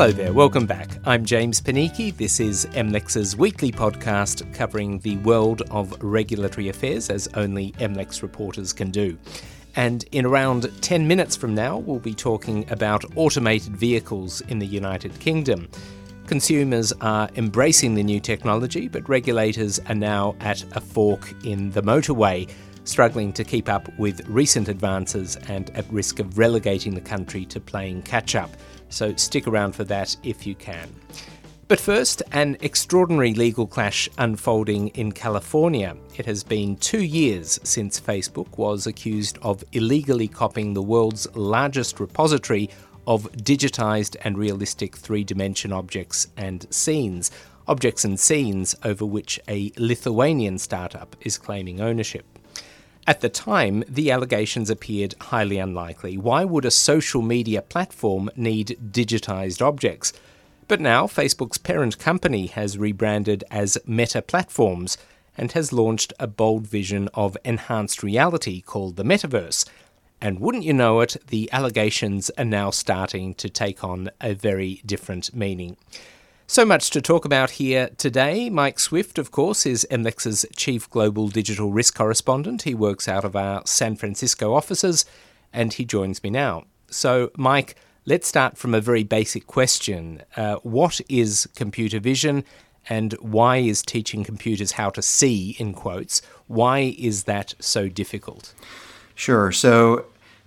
Hello there, welcome back. I'm James Panichi. This is MLEX's weekly podcast covering the world of regulatory affairs as only MLEX reporters can do. And in around 10 minutes from now, we'll be talking about automated vehicles in the United Kingdom. Consumers are embracing the new technology, but regulators are now at a fork in the motorway, struggling to keep up with recent advances and at risk of relegating the country to playing catch up so stick around for that if you can. But first, an extraordinary legal clash unfolding in California. It has been two years since Facebook was accused of illegally copying the world's largest repository of digitized and realistic three dimension objects and scenes, objects and scenes over which a Lithuanian startup is claiming ownership. At the time, the allegations appeared highly unlikely. Why would a social media platform need digitized objects? But now, Facebook's parent company has rebranded as Meta Platforms and has launched a bold vision of enhanced reality called the Metaverse. And wouldn't you know it, the allegations are now starting to take on a very different meaning. So much to talk about here today. Mike Swift, of course, is MLEX's Chief Global Digital Risk Correspondent. He works out of our San Francisco offices and he joins me now. So, Mike, let's start from a very basic question uh, What is computer vision? And why is teaching computers how to see, in quotes, why is that so difficult? Sure. So,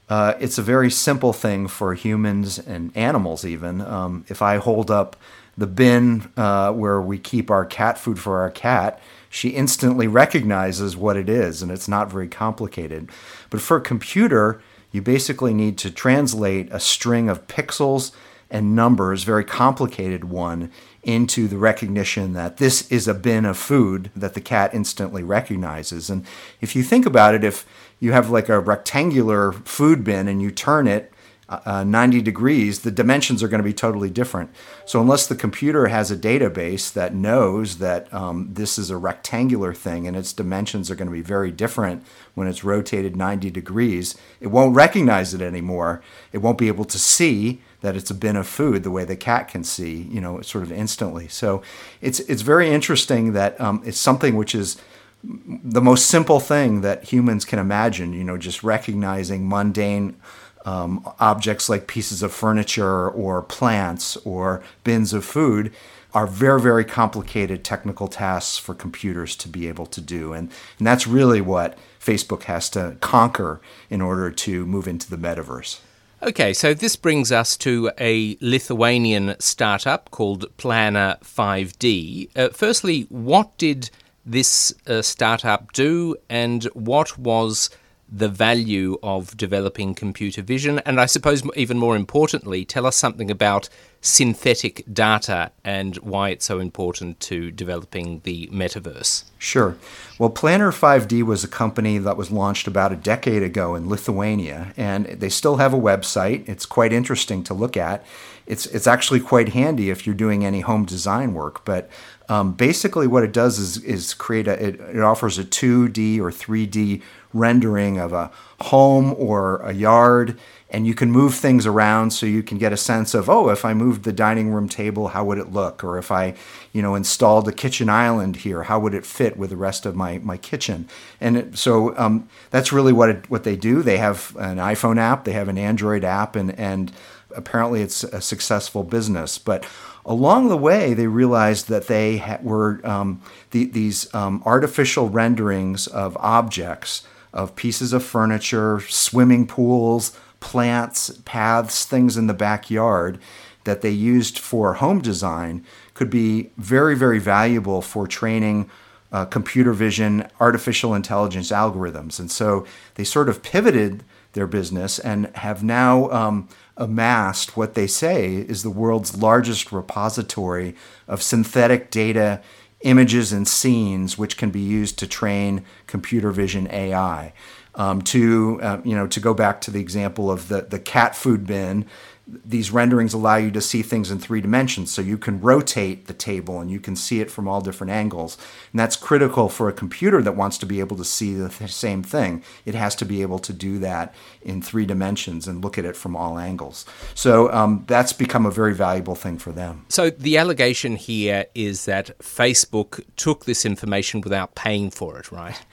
uh, it's a very simple thing for humans and animals, even. Um, if I hold up the bin uh, where we keep our cat food for our cat, she instantly recognizes what it is, and it's not very complicated. But for a computer, you basically need to translate a string of pixels and numbers, very complicated one, into the recognition that this is a bin of food that the cat instantly recognizes. And if you think about it, if you have like a rectangular food bin and you turn it uh, 90 degrees, the dimensions are going to be totally different. So, unless the computer has a database that knows that um, this is a rectangular thing and its dimensions are going to be very different when it's rotated 90 degrees, it won't recognize it anymore. It won't be able to see that it's a bin of food the way the cat can see, you know, sort of instantly. So, it's, it's very interesting that um, it's something which is the most simple thing that humans can imagine, you know, just recognizing mundane um, objects like pieces of furniture or plants or bins of food are very, very complicated technical tasks for computers to be able to do. And, and that's really what Facebook has to conquer in order to move into the metaverse. Okay, so this brings us to a Lithuanian startup called Planner 5D. Uh, firstly, what did this uh, startup do, and what was the value of developing computer vision, and I suppose even more importantly, tell us something about synthetic data and why it's so important to developing the metaverse. Sure. Well, Planner 5D was a company that was launched about a decade ago in Lithuania, and they still have a website. It's quite interesting to look at. It's, it's actually quite handy if you're doing any home design work, but um, basically what it does is, is create a, it, it offers a 2D or 3D rendering of a home or a yard and you can move things around so you can get a sense of oh if i moved the dining room table how would it look? Or if i you know installed a kitchen island here how would it fit with the rest of my, my kitchen? And it, so um, that's really what it, what they do. They have an iphone app they have an android app and and apparently it's a successful business but along the way, they realized that they ha- were um, the, these um, artificial renderings of objects of pieces of furniture, swimming pools, plants, paths, things in the backyard that they used for home design could be very, very valuable for training uh, computer vision, artificial intelligence algorithms. And so they sort of pivoted their business and have now um, amassed what they say is the world's largest repository of synthetic data images and scenes which can be used to train computer vision AI. Um, to uh, you know to go back to the example of the the cat food bin, these renderings allow you to see things in three dimensions. So you can rotate the table and you can see it from all different angles. And that's critical for a computer that wants to be able to see the th- same thing. It has to be able to do that in three dimensions and look at it from all angles. So um, that's become a very valuable thing for them. So the allegation here is that Facebook took this information without paying for it, right?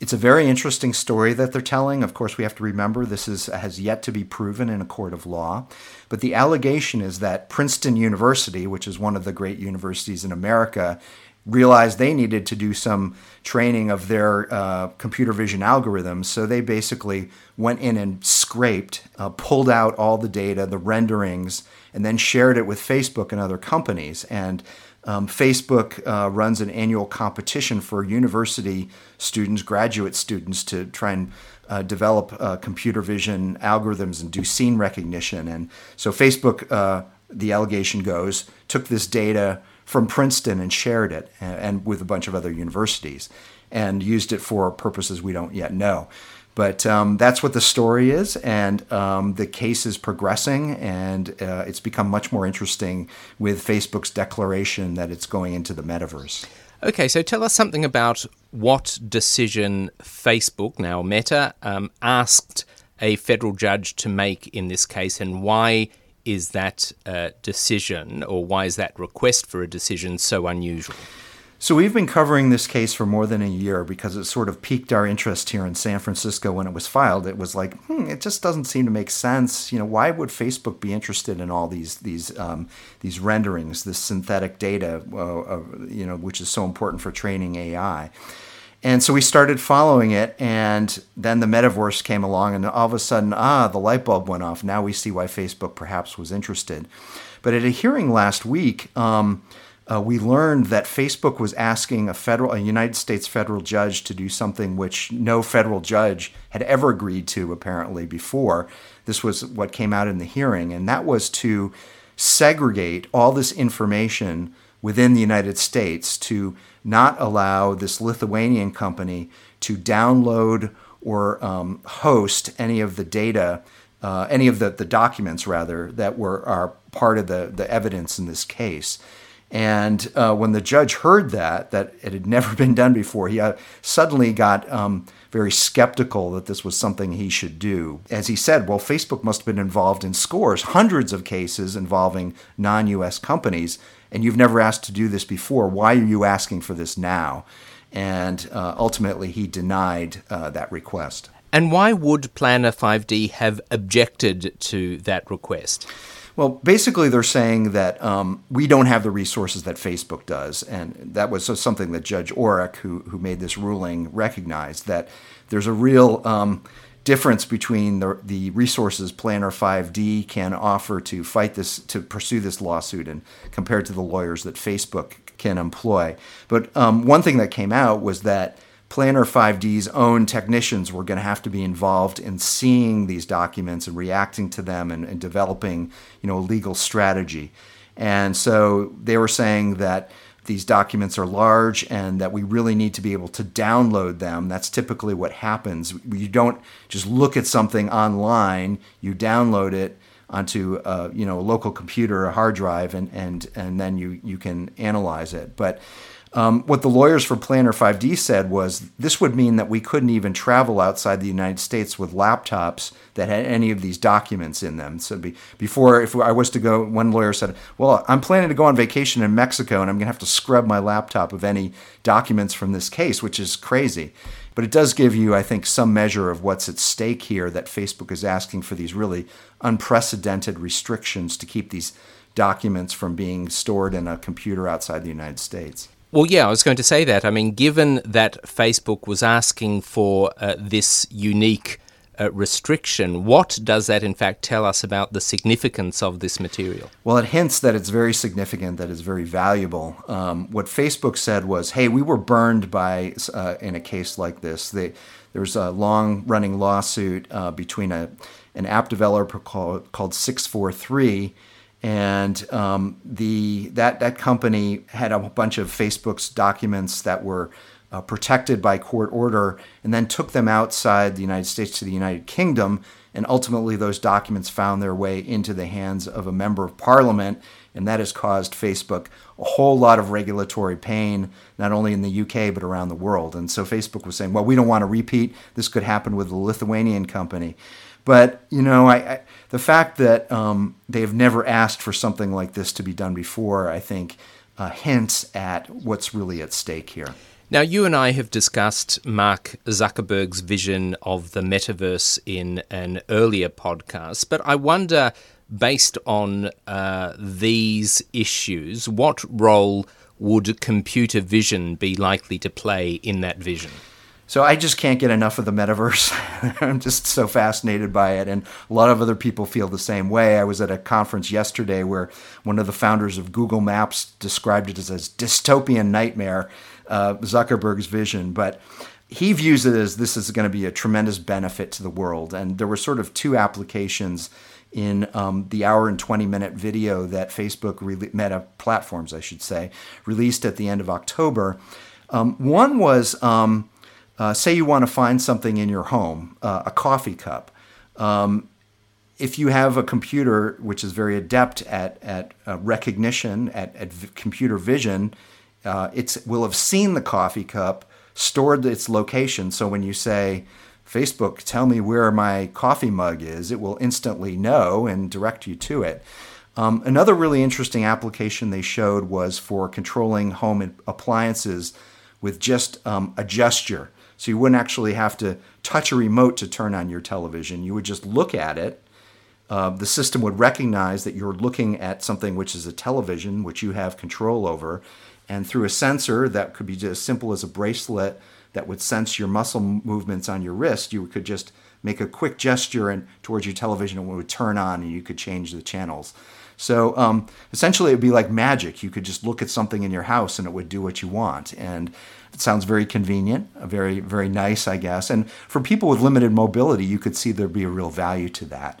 It's a very interesting story that they're telling. Of course, we have to remember this is, has yet to be proven in a court of law. But the allegation is that Princeton University, which is one of the great universities in America, realized they needed to do some training of their uh, computer vision algorithms. So they basically went in and scraped, uh, pulled out all the data, the renderings, and then shared it with Facebook and other companies. And um, Facebook uh, runs an annual competition for university students, graduate students, to try and uh, develop uh, computer vision algorithms and do scene recognition. And so Facebook, uh, the allegation goes, took this data from Princeton and shared it, and, and with a bunch of other universities, and used it for purposes we don't yet know. But um, that's what the story is, and um, the case is progressing, and uh, it's become much more interesting with Facebook's declaration that it's going into the metaverse. Okay, so tell us something about what decision Facebook, now Meta, um, asked a federal judge to make in this case, and why is that uh, decision, or why is that request for a decision so unusual? So we've been covering this case for more than a year because it sort of piqued our interest here in San Francisco when it was filed. It was like, hmm, it just doesn't seem to make sense. You know, why would Facebook be interested in all these these um, these renderings, this synthetic data, uh, uh, you know, which is so important for training AI? And so we started following it, and then the metaverse came along, and all of a sudden, ah, the light bulb went off. Now we see why Facebook perhaps was interested. But at a hearing last week. Um, uh, we learned that Facebook was asking a federal, a United States federal judge to do something which no federal judge had ever agreed to apparently before. This was what came out in the hearing, and that was to segregate all this information within the United States to not allow this Lithuanian company to download or um, host any of the data, uh, any of the, the documents rather that were are part of the, the evidence in this case. And uh, when the judge heard that, that it had never been done before, he uh, suddenly got um, very skeptical that this was something he should do. As he said, well, Facebook must have been involved in scores, hundreds of cases involving non US companies, and you've never asked to do this before. Why are you asking for this now? And uh, ultimately, he denied uh, that request. And why would Planner 5D have objected to that request? Well, basically, they're saying that um, we don't have the resources that Facebook does, and that was something that Judge Orrick, who who made this ruling, recognized that there's a real um, difference between the, the resources Planner 5D can offer to fight this, to pursue this lawsuit, and compared to the lawyers that Facebook can employ. But um, one thing that came out was that Planner 5D's own technicians were going to have to be involved in seeing these documents and reacting to them and, and, developing, you know, a legal strategy. And so they were saying that these documents are large and that we really need to be able to download them. That's typically what happens. You don't just look at something online, you download it onto a, you know, a local computer, a hard drive, and, and, and then you, you can analyze it. But um, what the lawyers for Planner 5D said was this would mean that we couldn't even travel outside the United States with laptops that had any of these documents in them. So be, before, if I was to go, one lawyer said, "Well, I'm planning to go on vacation in Mexico, and I'm going to have to scrub my laptop of any documents from this case," which is crazy. But it does give you, I think, some measure of what's at stake here. That Facebook is asking for these really unprecedented restrictions to keep these documents from being stored in a computer outside the United States. Well, yeah, I was going to say that. I mean, given that Facebook was asking for uh, this unique uh, restriction, what does that in fact tell us about the significance of this material? Well, it hints that it's very significant, that it's very valuable. Um, what Facebook said was, hey, we were burned by, uh, in a case like this. They, there was a long running lawsuit uh, between a, an app developer called, called Six4Three and um, the that that company had a bunch of Facebook's documents that were uh, protected by court order, and then took them outside the United States to the United Kingdom And ultimately, those documents found their way into the hands of a member of parliament, and that has caused Facebook a whole lot of regulatory pain, not only in the UK, but around the world. And so Facebook was saying, well, we don't want to repeat. This could happen with a Lithuanian company. But, you know, I, I the fact that um, they've never asked for something like this to be done before, I think, uh, hints at what's really at stake here. Now, you and I have discussed Mark Zuckerberg's vision of the metaverse in an earlier podcast, but I wonder, based on uh, these issues, what role would computer vision be likely to play in that vision? So I just can't get enough of the metaverse. I'm just so fascinated by it, and a lot of other people feel the same way. I was at a conference yesterday where one of the founders of Google Maps described it as a dystopian nightmare, uh, Zuckerberg's vision, but he views it as this is going to be a tremendous benefit to the world. And there were sort of two applications in um, the hour and 20 minute video that Facebook re- Meta platforms, I should say, released at the end of October. Um, one was um, uh, say you want to find something in your home, uh, a coffee cup. Um, if you have a computer which is very adept at, at uh, recognition, at, at v- computer vision, uh, it will have seen the coffee cup, stored its location. So when you say, Facebook, tell me where my coffee mug is, it will instantly know and direct you to it. Um, another really interesting application they showed was for controlling home appliances with just um, a gesture. So you wouldn't actually have to touch a remote to turn on your television. You would just look at it. Uh, the system would recognize that you're looking at something which is a television, which you have control over. And through a sensor that could be as simple as a bracelet that would sense your muscle movements on your wrist, you could just make a quick gesture and towards your television and it would turn on and you could change the channels. So um, essentially, it would be like magic. You could just look at something in your house and it would do what you want. And it sounds very convenient, very, very nice, I guess. And for people with limited mobility, you could see there'd be a real value to that.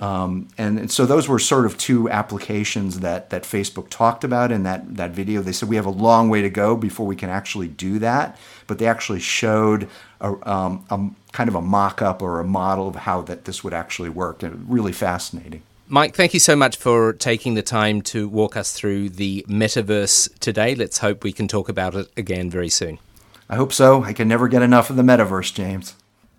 Um, and so those were sort of two applications that, that Facebook talked about in that, that video. They said we have a long way to go before we can actually do that, but they actually showed a, um, a kind of a mock-up or a model of how that this would actually work. And really fascinating. Mike, thank you so much for taking the time to walk us through the metaverse today. Let's hope we can talk about it again very soon. I hope so. I can never get enough of the metaverse, James.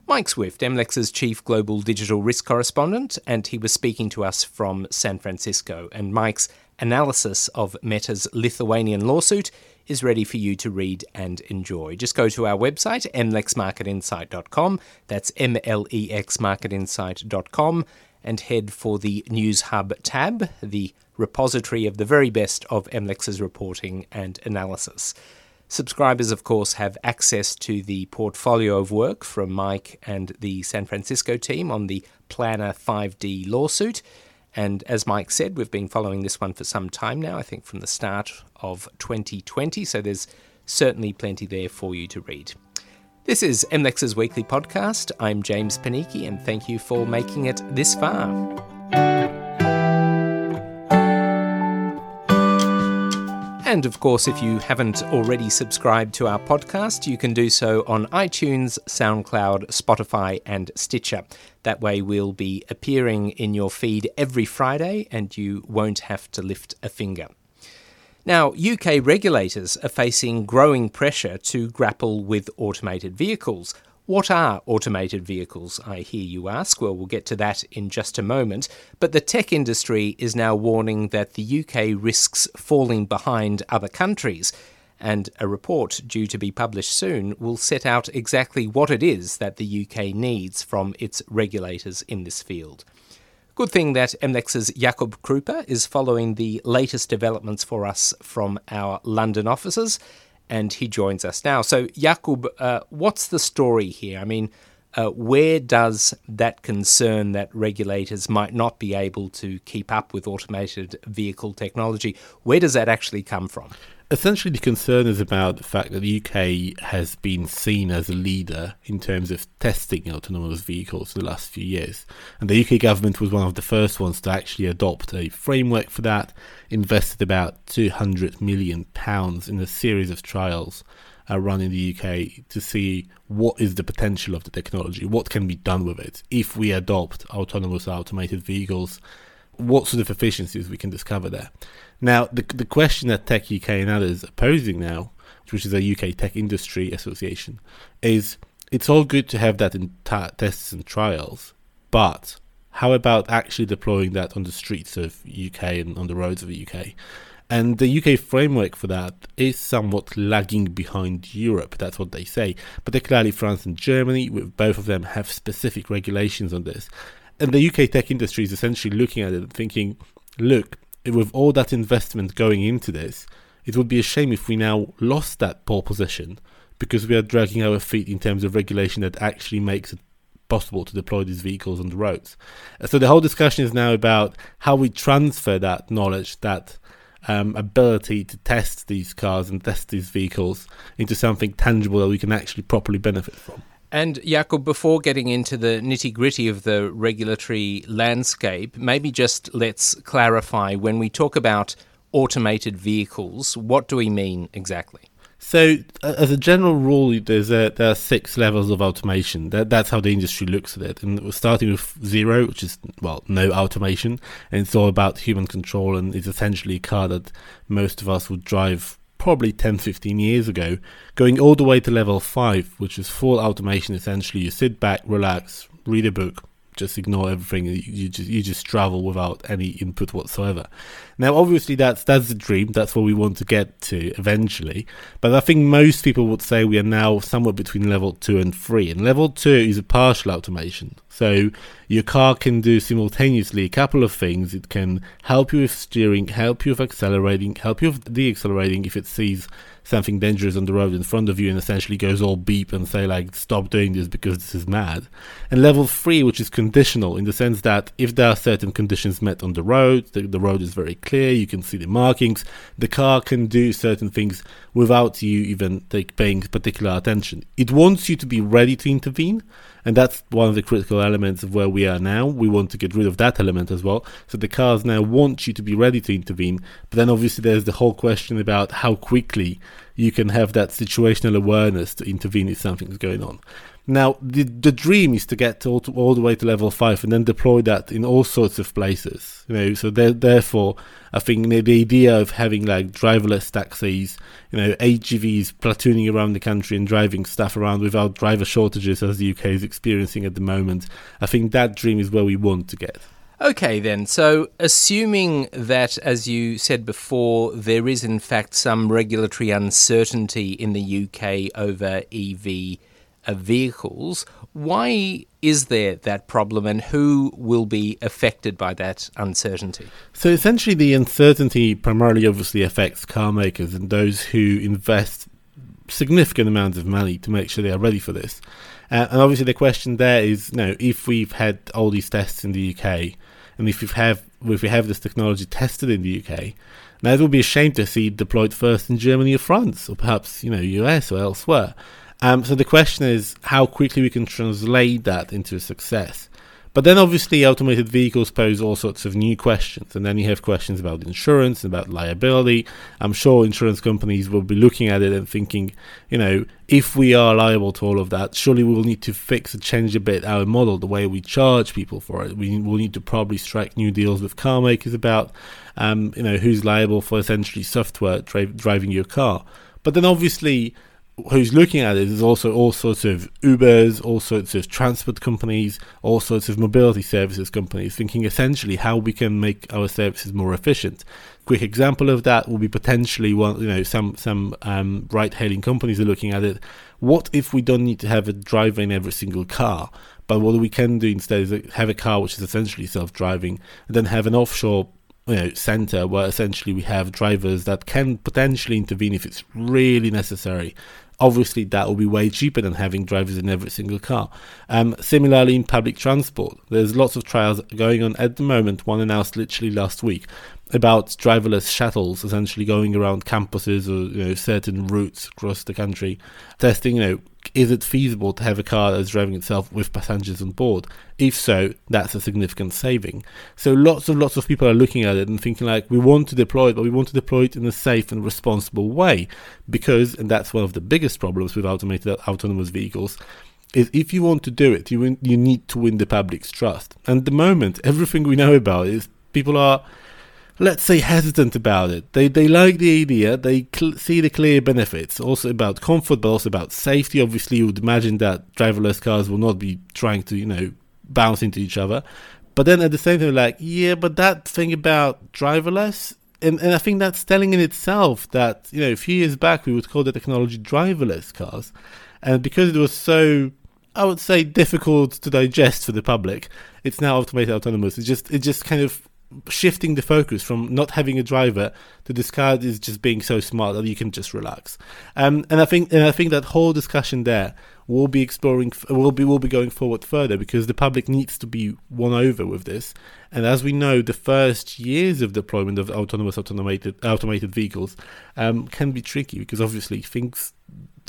Mike Swift, MLEX's chief global digital risk correspondent, and he was speaking to us from San Francisco. And Mike's analysis of Meta's Lithuanian lawsuit is ready for you to read and enjoy. Just go to our website, mlexmarketinsight.com. That's M L E X marketinsight.com and head for the News Hub tab, the repository of the very best of MLEX's reporting and analysis. Subscribers, of course, have access to the portfolio of work from Mike and the San Francisco team on the Planner 5D lawsuit. And as Mike said, we've been following this one for some time now, I think from the start of 2020. So there's certainly plenty there for you to read. This is MLEX's weekly podcast. I'm James Panichi, and thank you for making it this far. And of course, if you haven't already subscribed to our podcast, you can do so on iTunes, SoundCloud, Spotify, and Stitcher. That way, we'll be appearing in your feed every Friday, and you won't have to lift a finger. Now, UK regulators are facing growing pressure to grapple with automated vehicles. What are automated vehicles, I hear you ask? Well, we'll get to that in just a moment. But the tech industry is now warning that the UK risks falling behind other countries. And a report due to be published soon will set out exactly what it is that the UK needs from its regulators in this field. Good thing that MLEX's Jakub Krupa is following the latest developments for us from our London offices, and he joins us now. So, Jakub, uh, what's the story here? I mean, uh, where does that concern that regulators might not be able to keep up with automated vehicle technology, where does that actually come from? essentially the concern is about the fact that the UK has been seen as a leader in terms of testing autonomous vehicles for the last few years. And the UK government was one of the first ones to actually adopt a framework for that, invested about 200 million pounds in a series of trials uh, run in the UK to see what is the potential of the technology, what can be done with it if we adopt autonomous automated vehicles, what sort of efficiencies we can discover there. Now, the, the question that Tech UK and others are posing now, which is a UK Tech Industry Association, is it's all good to have that in tests and trials, but how about actually deploying that on the streets of UK and on the roads of the UK? And the UK framework for that is somewhat lagging behind Europe. That's what they say. Particularly France and Germany, with both of them have specific regulations on this. And the UK tech industry is essentially looking at it and thinking, look, with all that investment going into this, it would be a shame if we now lost that pole position because we are dragging our feet in terms of regulation that actually makes it possible to deploy these vehicles on the roads. So the whole discussion is now about how we transfer that knowledge, that um, ability to test these cars and test these vehicles into something tangible that we can actually properly benefit from. And Jakub, before getting into the nitty gritty of the regulatory landscape, maybe just let's clarify when we talk about automated vehicles, what do we mean exactly? So, uh, as a general rule, there's a, there are six levels of automation. That, that's how the industry looks at it. And we're starting with zero, which is well, no automation, and it's all about human control. And it's essentially a car that most of us would drive probably 10, 15 years ago, going all the way to level five, which is full automation. Essentially, you sit back, relax, read a book, just ignore everything. You, just you just travel without any input whatsoever. Now, obviously, that's that's the dream. That's what we want to get to eventually. But I think most people would say we are now somewhere between level two and three. And level two is a partial automation. So your car can do simultaneously a couple of things. It can help you with steering, help you with accelerating, help you with deaccelerating if it sees something dangerous on the road in front of you and essentially goes all beep and say like stop doing this because this is mad. And level 3 which is conditional in the sense that if there are certain conditions met on the road the, the road is very clear you can see the markings the car can do certain things without you even take, paying particular attention. It wants you to be ready to intervene and that's one of the critical elements of where we are now. We want to get rid of that element as well. So the cars now want you to be ready to intervene. But then obviously there's the whole question about how quickly you can have that situational awareness to intervene if something's going on. Now, the, the dream is to get all, to, all the way to level five and then deploy that in all sorts of places. You know, so therefore, I think the, the idea of having like driverless taxis, you know, HGVs platooning around the country and driving stuff around without driver shortages as the UK is experiencing at the moment, I think that dream is where we want to get. Okay, then. So, assuming that, as you said before, there is in fact some regulatory uncertainty in the UK over EV vehicles. Why is there that problem and who will be affected by that uncertainty? So, essentially, the uncertainty primarily obviously affects car makers and those who invest significant amounts of money to make sure they are ready for this. Uh, and obviously, the question there is, you know, if we've had all these tests in the UK, and if we have if we have this technology tested in the UK, now it would be a shame to see it deployed first in Germany or France, or perhaps you know US or elsewhere. Um, so the question is how quickly we can translate that into a success. But then obviously automated vehicles pose all sorts of new questions. And then you have questions about insurance and about liability. I'm sure insurance companies will be looking at it and thinking, you know, if we are liable to all of that, surely we will need to fix and change a bit our model, the way we charge people for it. We will need to probably strike new deals with car makers about, um, you know, who's liable for essentially software dri- driving your car. But then obviously who's looking at it is also all sorts of Ubers, all sorts of transport companies, all sorts of mobility services companies, thinking essentially how we can make our services more efficient. Quick example of that will be potentially one, you know, some some um, ride-hailing companies are looking at it. What if we don't need to have a driver in every single car? But what we can do instead is have a car which is essentially self-driving, and then have an offshore you know, center where essentially we have drivers that can potentially intervene if it's really necessary obviously that will be way cheaper than having drivers in every single car. Um, similarly, in public transport, there's lots of trials going on at the moment. One announced literally last week about driverless shuttles, essentially going around campuses or you know certain routes across the country, testing you know is it feasible to have a car that's driving itself with passengers on board? If so, that's a significant saving. So lots and lots of people are looking at it and thinking like, we want to deploy it, but we want to deploy it in a safe and responsible way, because and that's one of the biggest problems with automated autonomous vehicles. Is if you want to do it, you win, you need to win the public's trust. And the moment, everything we know about is people are let's say hesitant about it. They they like the idea. They cl- see the clear benefits, also about comfort, but also about safety. Obviously, you would imagine that driverless cars will not be trying to you know bounce into each other. But then at the same time, like yeah, but that thing about driverless. And, and I think that's telling in itself that you know a few years back we would call the technology driverless cars, and because it was so I would say difficult to digest for the public. It's now automated autonomous. It just it just kind of shifting the focus from not having a driver to this car is just being so smart that you can just relax. Um, and I think and I think that whole discussion there will be exploring will be will be going forward further because the public needs to be won over with this. And as we know, the first years of deployment of autonomous automated automated vehicles um, can be tricky because obviously things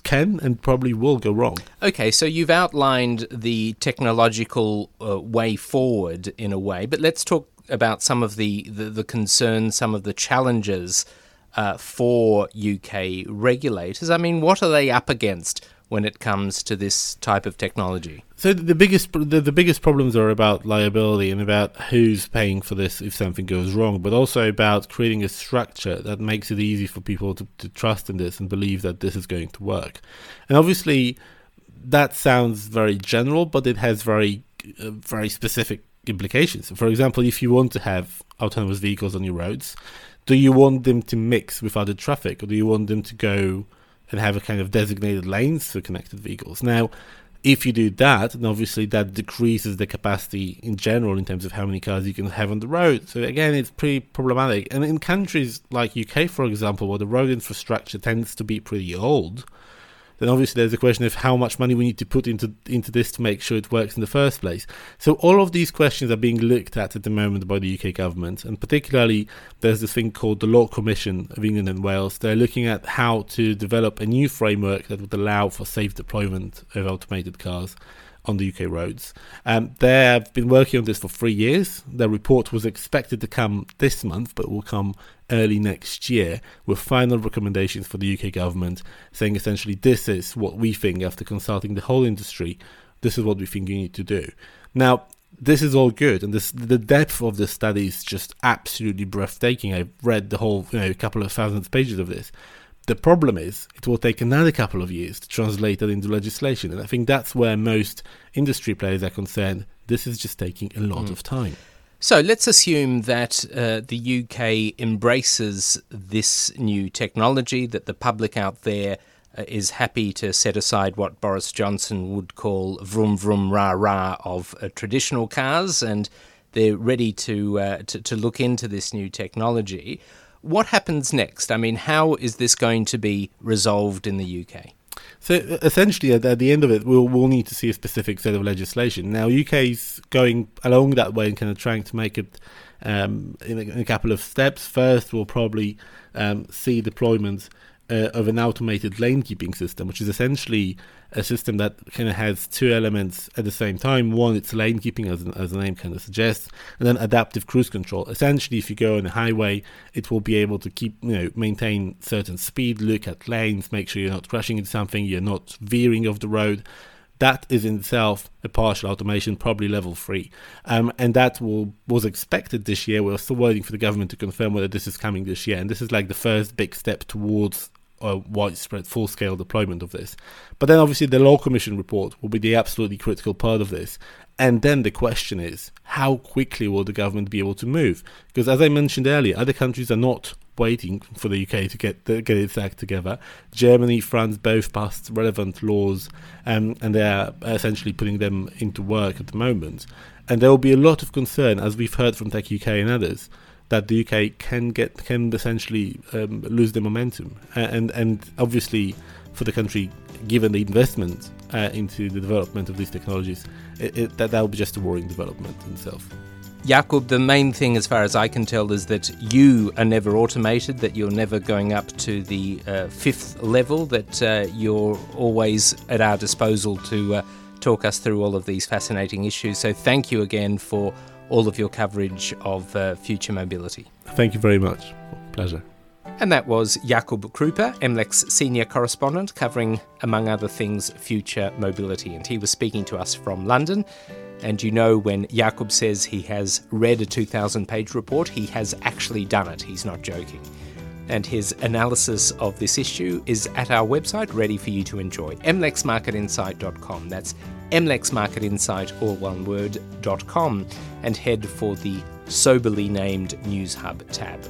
can and probably will go wrong. Okay, so you've outlined the technological uh, way forward in a way, but let's talk about some of the, the, the concerns, some of the challenges uh, for UK regulators. I mean, what are they up against when it comes to this type of technology? So the biggest the, the biggest problems are about liability and about who's paying for this if something goes wrong, but also about creating a structure that makes it easy for people to, to trust in this and believe that this is going to work. And obviously, that sounds very general, but it has very uh, very specific implications. For example, if you want to have autonomous vehicles on your roads, do you want them to mix with other traffic, or do you want them to go and have a kind of designated lanes for connected vehicles? Now, if you do that, then obviously that decreases the capacity in general in terms of how many cars you can have on the road. So again, it's pretty problematic. And in countries like UK, for example, where the road infrastructure tends to be pretty old, then obviously there's a question of how much money we need to put into into this to make sure it works in the first place. So all of these questions are being looked at at the moment by the UK government, and particularly there's this thing called the Law Commission of England and Wales. They're looking at how to develop a new framework that would allow for safe deployment of automated cars on the UK roads. Um, they've been working on this for three years. Their report was expected to come this month, but will come early next year with final recommendations for the UK government, saying essentially this is what we think after consulting the whole industry. This is what we think you need to do. Now, this is all good, and this the depth of the study is just absolutely breathtaking. I've read the whole, you know, a couple of thousand pages of this. The problem is, it will take another couple of years to translate that into legislation. And I think that's where most industry players are concerned. This is just taking a lot mm. of time. So let's assume that uh, the UK embraces this new technology, that the public out there uh, is happy to set aside what Boris Johnson would call vroom vroom rah rah of uh, traditional cars, and they're ready to, uh, to, to look into this new technology. What happens next? I mean, how is this going to be resolved in the UK? So essentially, at, the end of it, we'll, we'll need to see a specific set of legislation. Now, UK's going along that way and kind of trying to make it um, in, a, in, a, couple of steps. First, we'll probably um, see deployment uh, of an automated lane keeping system, which is essentially a system that kind of has two elements at the same time. One, it's lane keeping, as, as the name kind of suggests, and then adaptive cruise control. Essentially, if you go on a highway, it will be able to keep, you know, maintain certain speed, look at lanes, make sure you're not crashing into something, you're not veering off the road. That is in itself a partial automation, probably level three, um, and that will was expected this year. We're still waiting for the government to confirm whether this is coming this year, and this is like the first big step towards a widespread full scale deployment of this. But then obviously the Law Commission report will be the absolutely critical part of this. And then the question is, how quickly will the government be able to move? Because as I mentioned earlier, other countries are not waiting for the UK to get get its act together. Germany, France both passed relevant laws, um, and they are essentially putting them into work at the moment. And there will be a lot of concern, as we've heard from Tech UK and others, that the UK can get can essentially um, lose the momentum, and and obviously for the country, given the investment uh, into the development of these technologies, it, it, that that will be just a worrying development in itself. Jakub, the main thing, as far as I can tell, is that you are never automated, that you're never going up to the uh, fifth level, that uh, you're always at our disposal to uh, talk us through all of these fascinating issues. So thank you again for all of your coverage of uh, future mobility. Thank you very much. Pleasure. And that was Jakub Krupa, MLEX's senior correspondent, covering, among other things, future mobility. And he was speaking to us from London. And you know, when Jakub says he has read a 2,000 page report, he has actually done it. He's not joking. And his analysis of this issue is at our website, ready for you to enjoy mlexmarketinsight.com. That's mlexmarketinsight, all one word, .com, and head for the soberly named News Hub tab.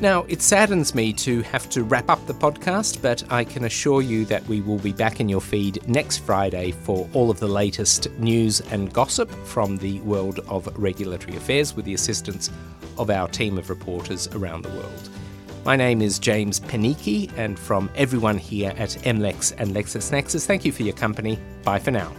Now, it saddens me to have to wrap up the podcast, but I can assure you that we will be back in your feed next Friday for all of the latest news and gossip from the world of regulatory affairs with the assistance of our team of reporters around the world. My name is James Panichi, and from everyone here at MLEX and LexisNexis, thank you for your company. Bye for now.